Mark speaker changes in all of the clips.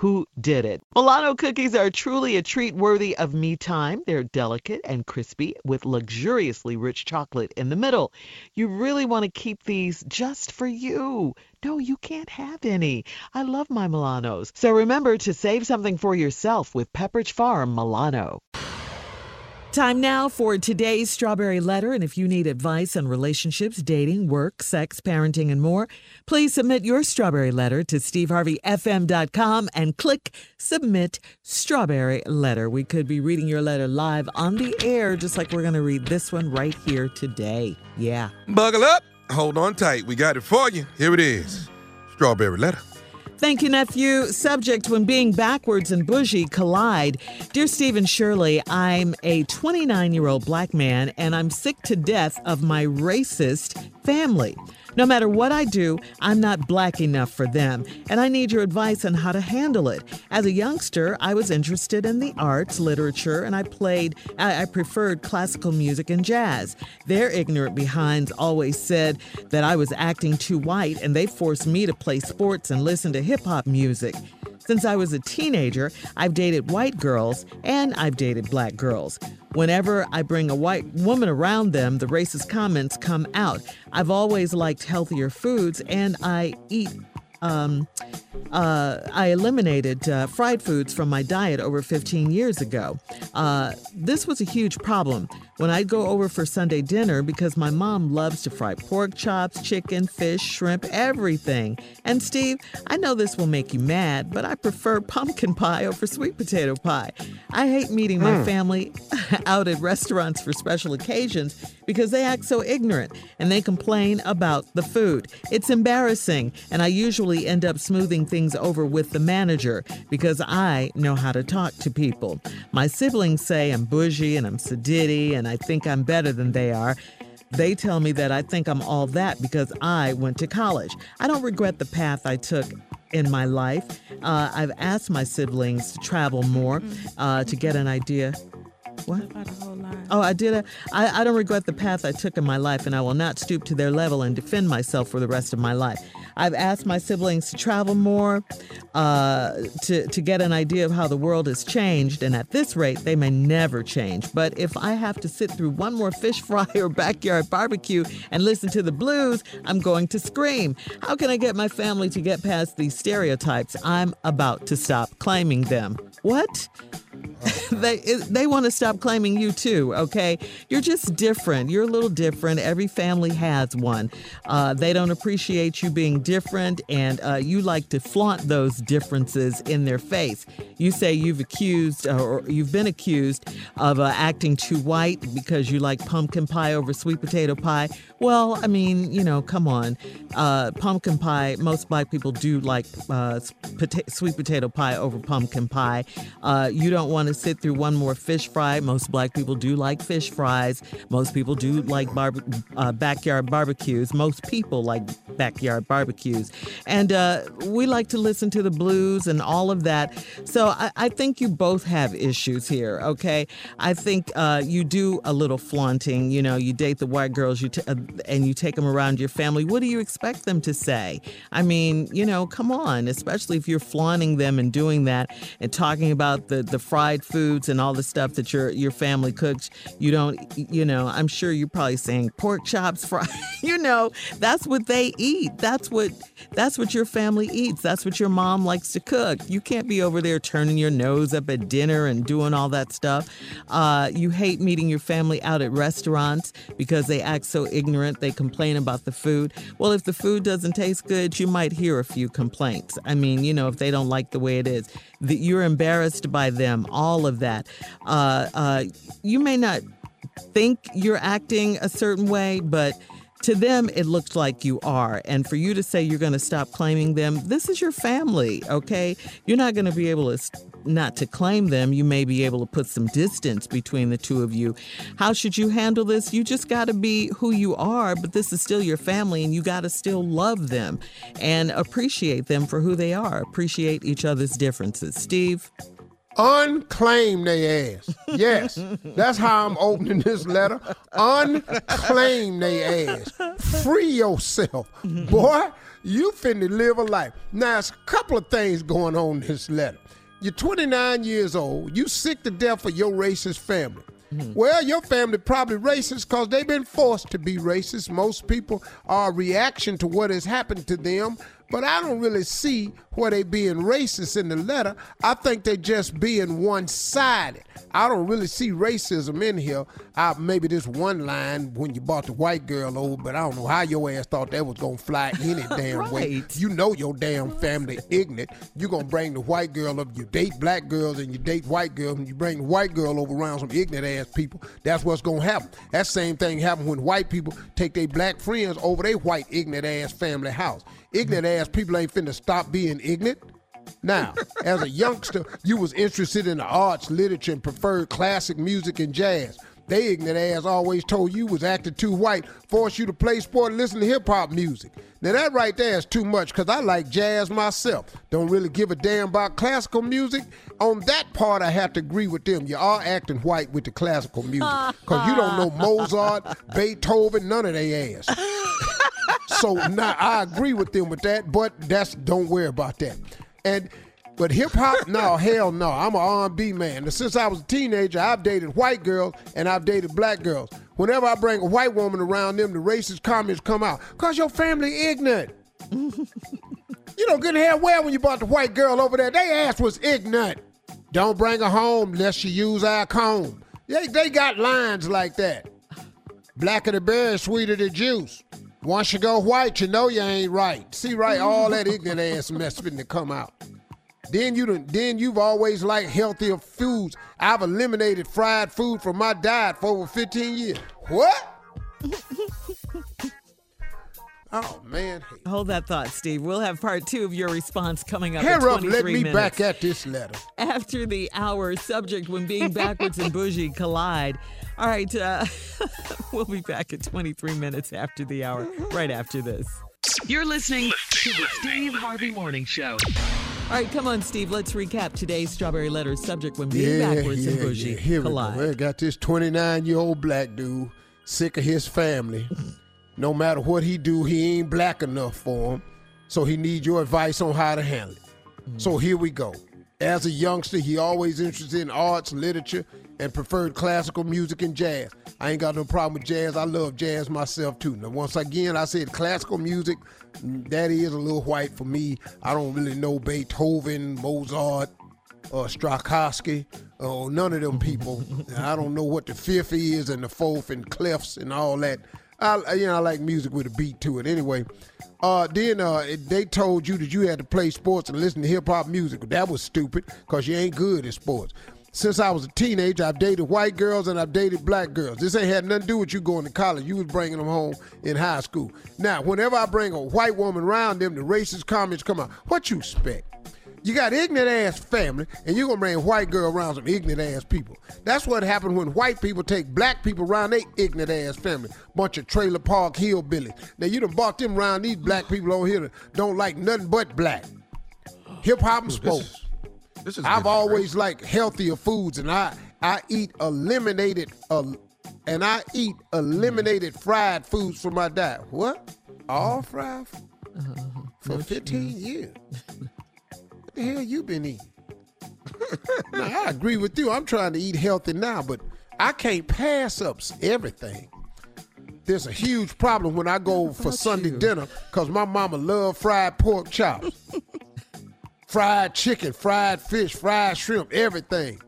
Speaker 1: who did it. Milano cookies are truly a treat worthy of me time. They're delicate and crispy with luxuriously rich chocolate in the middle. You really want to keep these just for you. No, you can't have any. I love my Milanos. So remember to save something for yourself with Pepperidge Farm Milano. Time now for today's Strawberry Letter. And if you need advice on relationships, dating, work, sex, parenting, and more, please submit your Strawberry Letter to steveharveyfm.com and click Submit Strawberry Letter. We could be reading your letter live on the air, just like we're going to read this one right here today. Yeah.
Speaker 2: Buckle up. Hold on tight. We got it for you. Here it is Strawberry Letter.
Speaker 1: Thank you, nephew. Subject when being backwards and bougie collide. Dear Steve and Shirley, I'm a 29 year old black man and I'm sick to death of my racist family. No matter what I do, I'm not black enough for them, and I need your advice on how to handle it. As a youngster, I was interested in the arts, literature, and I played, I, preferred classical music and jazz. Their ignorant behinds always said that I was acting too white, and they forced me to play sports and listen to hip hop music. Since I was a teenager, I've dated white girls and I've dated black girls. Whenever I bring a white woman around them, the racist comments come out. I've always liked healthier foods and I eat um, uh, I eliminated uh, fried foods from my diet over 15 years ago. Uh, this was a huge problem when I'd go over for Sunday dinner because my mom loves to fry pork chops, chicken, fish, shrimp, everything. And Steve, I know this will make you mad, but I prefer pumpkin pie over sweet potato pie. I hate meeting my mm. family out at restaurants for special occasions because they act so ignorant and they complain about the food. It's embarrassing, and I usually end up smoothing things over with the manager because I know how to talk to people. My siblings say I'm bougie and I'm sedity and I think I'm better than they are. They tell me that I think I'm all that because I went to college. I don't regret the path I took in my life. Uh, I've asked my siblings to travel more uh, to get an idea what? Oh, I did. A, I, I don't regret the path I took in my life, and I will not stoop to their level and defend myself for the rest of my life. I've asked my siblings to travel more, uh, to to get an idea of how the world has changed, and at this rate, they may never change. But if I have to sit through one more fish fry or backyard barbecue and listen to the blues, I'm going to scream. How can I get my family to get past these stereotypes? I'm about to stop claiming them. What? they they want to stop claiming you too. Okay, you're just different. You're a little different. Every family has one. Uh, they don't appreciate you being different, and uh, you like to flaunt those differences in their face. You say you've accused uh, or you've been accused of uh, acting too white because you like pumpkin pie over sweet potato pie. Well, I mean, you know, come on, uh, pumpkin pie. Most black people do like uh, sweet potato pie over pumpkin pie. you don't want to sit through one more fish fry. Most black people do like fish fries. Most people do like bar- uh, backyard barbecues. Most people like backyard barbecues. And uh, we like to listen to the blues and all of that. So I, I think you both have issues here, okay? I think uh, you do a little flaunting. You know, you date the white girls you t- uh, and you take them around your family. What do you expect them to say? I mean, you know, come on, especially if you're flaunting them and doing that and talking about the, the fried foods and all the stuff that your your family cooks. You don't, you know, I'm sure you're probably saying pork chops, fry. you know, that's what they eat. That's what that's what your family eats. That's what your mom likes to cook. You can't be over there turning your nose up at dinner and doing all that stuff. Uh, you hate meeting your family out at restaurants because they act so ignorant. They complain about the food. Well, if the food doesn't taste good, you might hear a few complaints. I mean, you know, if they don't like the way it is, that you're embarrassed by them. All of that. Uh, uh, you may not think you're acting a certain way, but to them, it looks like you are. And for you to say you're going to stop claiming them, this is your family, okay? You're not going to be able to not to claim them, you may be able to put some distance between the two of you. How should you handle this? You just got to be who you are, but this is still your family and you got to still love them and appreciate them for who they are. Appreciate each other's differences. Steve?
Speaker 3: Unclaim they ass. Yes, that's how I'm opening this letter. Unclaim they ass. Free yourself. Boy, you finna live a life. Now, there's a couple of things going on in this letter. You're 29 years old. You sick to death of your racist family. Mm-hmm. Well, your family probably racist because they've been forced to be racist. Most people are a reaction to what has happened to them but I don't really see where they being racist in the letter. I think they just being one-sided. I don't really see racism in here. I, maybe this one line when you bought the white girl over, but I don't know how your ass thought that was gonna fly any damn
Speaker 1: right.
Speaker 3: way. You know your damn family ignorant. You gonna bring the white girl up. You date black girls and you date white girls, and you bring the white girl over around some ignorant ass people. That's what's gonna happen. That same thing happen when white people take their black friends over their white ignorant ass family house. Ignorant ass people ain't finna stop being ignorant. Now, as a youngster, you was interested in the arts, literature, and preferred classic music and jazz. They ignorant ass always told you was acting too white, forced you to play sport and listen to hip hop music. Now that right there is too much because I like jazz myself. Don't really give a damn about classical music. On that part, I have to agree with them. You are acting white with the classical music because you don't know Mozart, Beethoven, none of they ass. so now I agree with them with that, but that's don't worry about that. And but hip hop, no, hell no. I'm an R&B man. And since I was a teenager, I've dated white girls and I've dated black girls. Whenever I bring a white woman around them, the racist comments come out. Cause your family ignorant. you good and hell well when you brought the white girl over there, they ass was ignorant. Don't bring her home unless she use our comb. They, they got lines like that. Blacker the berry, sweeter the juice. Once you go white, you know you ain't right. See, right, all that ignorant ass mess finna come out. Then you then you've always liked healthier foods. I've eliminated fried food from my diet for over 15 years. What? oh man.
Speaker 1: Hold that thought, Steve. We'll have part two of your response coming up.
Speaker 3: Hair
Speaker 1: in
Speaker 3: up, let me
Speaker 1: minutes.
Speaker 3: back at this letter.
Speaker 1: After the hour, subject when being backwards and bougie collide. All right, uh, we'll be back at 23 minutes after the hour, right after this.
Speaker 4: You're listening to the Steve Harvey Morning Show.
Speaker 1: All right, come on, Steve. Let's recap today's Strawberry Letter subject when being
Speaker 3: yeah,
Speaker 1: backwards
Speaker 3: yeah,
Speaker 1: and bougie
Speaker 3: yeah. Here
Speaker 1: collide.
Speaker 3: We go. I got this 29 year old black dude, sick of his family. no matter what he do, he ain't black enough for him. So he needs your advice on how to handle it. Mm. So here we go. As a youngster, he always interested in arts, literature, and preferred classical music and jazz. I ain't got no problem with jazz. I love jazz myself too. Now, once again, I said classical music, that is a little white for me. I don't really know Beethoven, Mozart, or Strakowski, or none of them people. I don't know what the fifth is and the fourth and clefs and all that. I, you know, I like music with a beat to it. Anyway, uh, then uh, they told you that you had to play sports and listen to hip hop music. That was stupid because you ain't good at sports. Since I was a teenager, I've dated white girls and I've dated black girls. This ain't had nothing to do with you going to college. You was bringing them home in high school. Now, whenever I bring a white woman around them, the racist comments come out. What you expect? You got ignorant ass family, and you're gonna bring white girl around some ignorant ass people. That's what happened when white people take black people around they ignorant ass family. Bunch of trailer park hillbillies. Now you done bought them around these black people over here that don't like nothing but black. Hip hop and sports. This is I've always liked healthier foods, and I I eat eliminated uh, and I eat eliminated fried foods for my diet. What? All fried uh-huh. for 15 years. the hell you been eating? now, I agree with you. I'm trying to eat healthy now, but I can't pass up everything. There's a huge problem when I go for Sunday you? dinner because my mama love fried pork chops fried chicken, fried fish, fried shrimp, everything.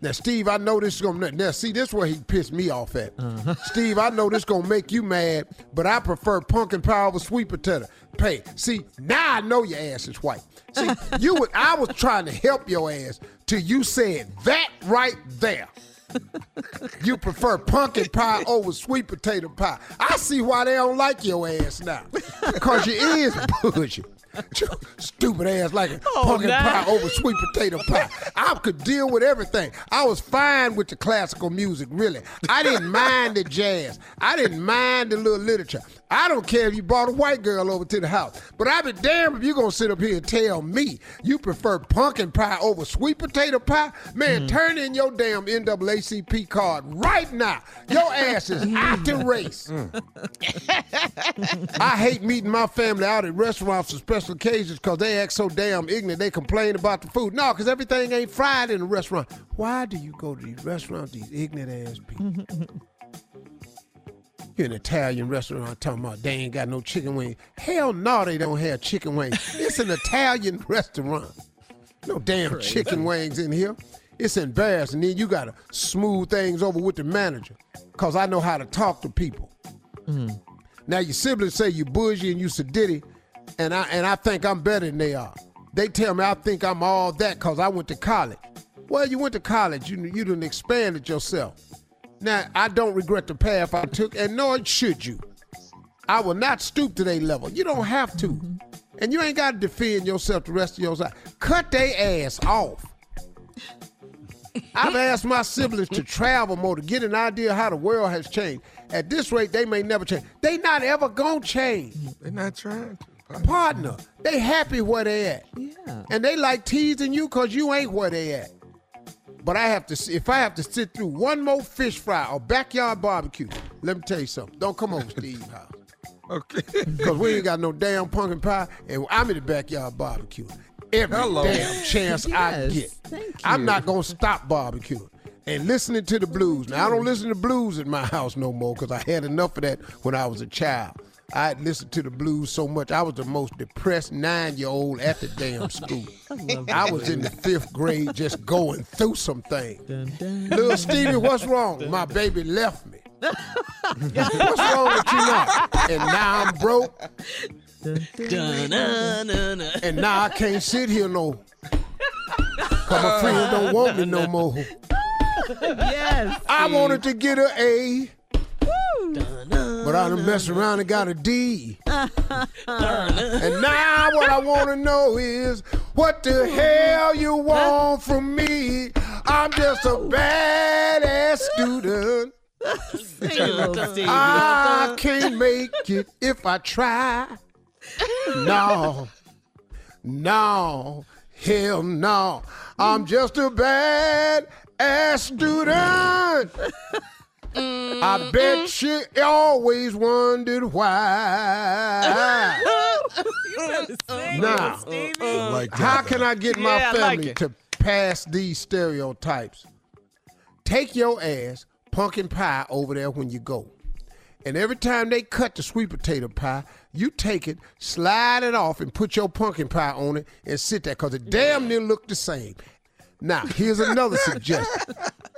Speaker 3: Now, Steve, I know this is gonna now see this where he pissed me off at. Uh-huh. Steve, I know this gonna make you mad, but I prefer pumpkin pie over sweet potato. Pay. See, now I know your ass is white. See, you would I was trying to help your ass till you said that right there. you prefer pumpkin pie over sweet potato pie. I see why they don't like your ass now. Cause you is bullshit. Stupid ass like a
Speaker 1: Oh,
Speaker 3: pumpkin
Speaker 1: nah.
Speaker 3: pie over sweet potato pie. I could deal with everything. I was fine with the classical music, really. I didn't mind the jazz. I didn't mind the little literature. I don't care if you brought a white girl over to the house. But I'd be damned if you're gonna sit up here and tell me you prefer pumpkin pie over sweet potato pie. Man, mm. turn in your damn NAACP card right now. Your ass is mm. out the race. Mm. I hate meeting my family out at restaurants for special occasions because they act so damn ignorant. They complain about the food. No, because everything ain't fried in the restaurant. Why do you go to these restaurants, these ignorant ass people? You're an Italian restaurant talking about they ain't got no chicken wings. Hell no, they don't have chicken wings. It's an Italian restaurant. No damn chicken wings in here. It's embarrassing. Then you gotta smooth things over with the manager. Cause I know how to talk to people. Mm-hmm. Now your siblings say you bougie and you sedity, and I and I think I'm better than they are. They tell me I think I'm all that cause I went to college. Well, you went to college. You you done expanded yourself. Now I don't regret the path I took, and nor should you. I will not stoop to their level. You don't have to. And you ain't got to defend yourself the rest of your life. Cut their ass off. I've asked my siblings to travel more to get an idea how the world has changed. At this rate, they may never change. They not ever gonna change.
Speaker 2: They're not trying to.
Speaker 3: Partner, they happy where they at.
Speaker 1: Yeah.
Speaker 3: And they like teasing you cause you ain't where they at. But I have to see if I have to sit through one more fish fry or backyard barbecue, let me tell you something. Don't come over Steve's house.
Speaker 2: Okay.
Speaker 3: Cause we ain't got no damn pumpkin pie, and I'm in the backyard barbecue. Every
Speaker 2: Hello.
Speaker 3: damn chance I get.
Speaker 1: thank
Speaker 3: I'm not gonna stop barbecuing and listening to the blues. Now I don't listen to blues in my house no more because I had enough of that when I was a child. I had listened to the blues so much. I was the most depressed nine year old at the damn school. I was in the fifth grade just going through some things.
Speaker 1: Dun, dun.
Speaker 3: Little Stevie, what's wrong? My baby left me. what's wrong with you now? And now I'm broke. And now I can't sit here no. Cause my friends don't want me no more.
Speaker 1: Yes.
Speaker 3: I wanted to get an A. But I done messed around and got a D. and now what I want to know is what the hell you want from me? I'm just a badass student.
Speaker 1: Sing a little, Stevie.
Speaker 3: I can't make it if I try. No, no, hell no. I'm just a bad ass student. Mm-hmm. I bet mm-hmm. you always wondered why.
Speaker 1: Mm-hmm.
Speaker 3: Now,
Speaker 2: like
Speaker 3: How can I get my
Speaker 1: Yeah, I like
Speaker 3: family
Speaker 1: it.
Speaker 3: to pass these stereotypes? Take your ass pumpkin pie over there when you go. And every time they cut the sweet potato pie, you take it, slide it off, and put your pumpkin pie on it and sit there because it damn near look the same. Now, here's another suggestion.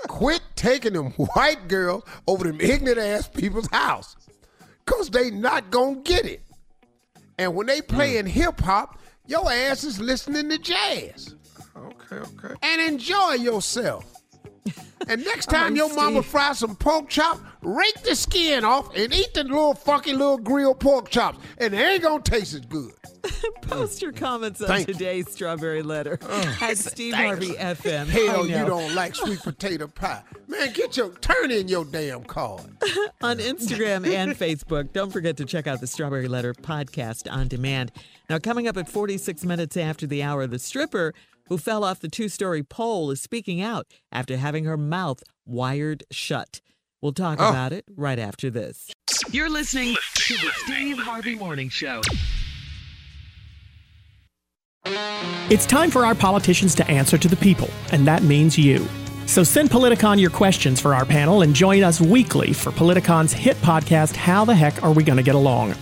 Speaker 3: Quit taking them white girls over them ignorant ass people's house. Cause they not gonna get it. And when they hmm. playing hip hop, your ass is listening to jazz.
Speaker 2: Okay, okay.
Speaker 3: And enjoy yourself. And next time your mama fry some pork chop, rake the skin off and eat the little fucking little grilled pork chops. And they ain't gonna taste as good.
Speaker 1: Post your comments on
Speaker 3: Thank you.
Speaker 1: today's Strawberry Letter oh, at Steve Harvey FM.
Speaker 3: Hell,
Speaker 1: I
Speaker 3: you
Speaker 1: know.
Speaker 3: don't like sweet potato pie. Man, get your turn in your damn card.
Speaker 1: on Instagram and Facebook. Don't forget to check out the Strawberry Letter podcast on demand. Now, coming up at 46 minutes after the hour, the stripper who fell off the two story pole is speaking out after having her mouth wired shut. We'll talk
Speaker 2: Oh.
Speaker 1: about it right after this.
Speaker 4: You're listening to the Steve Harvey Morning Show.
Speaker 5: It's time for our politicians to answer to the people, and that means you. So send Politicon your questions for our panel and join us weekly for Politicon's hit podcast, How the Heck Are We Gonna Get Along?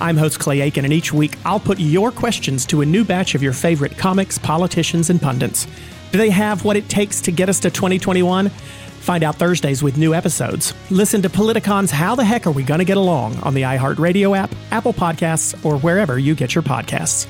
Speaker 5: I'm host Clay Aiken, and each week I'll put your questions to a new batch of your favorite comics, politicians, and pundits. Do they have what it takes to get us to 2021? Find out Thursdays with new episodes. Listen to Politicon's How the Heck Are We Gonna Get Along on the iHeartRadio app, Apple Podcasts, or wherever you get your podcasts.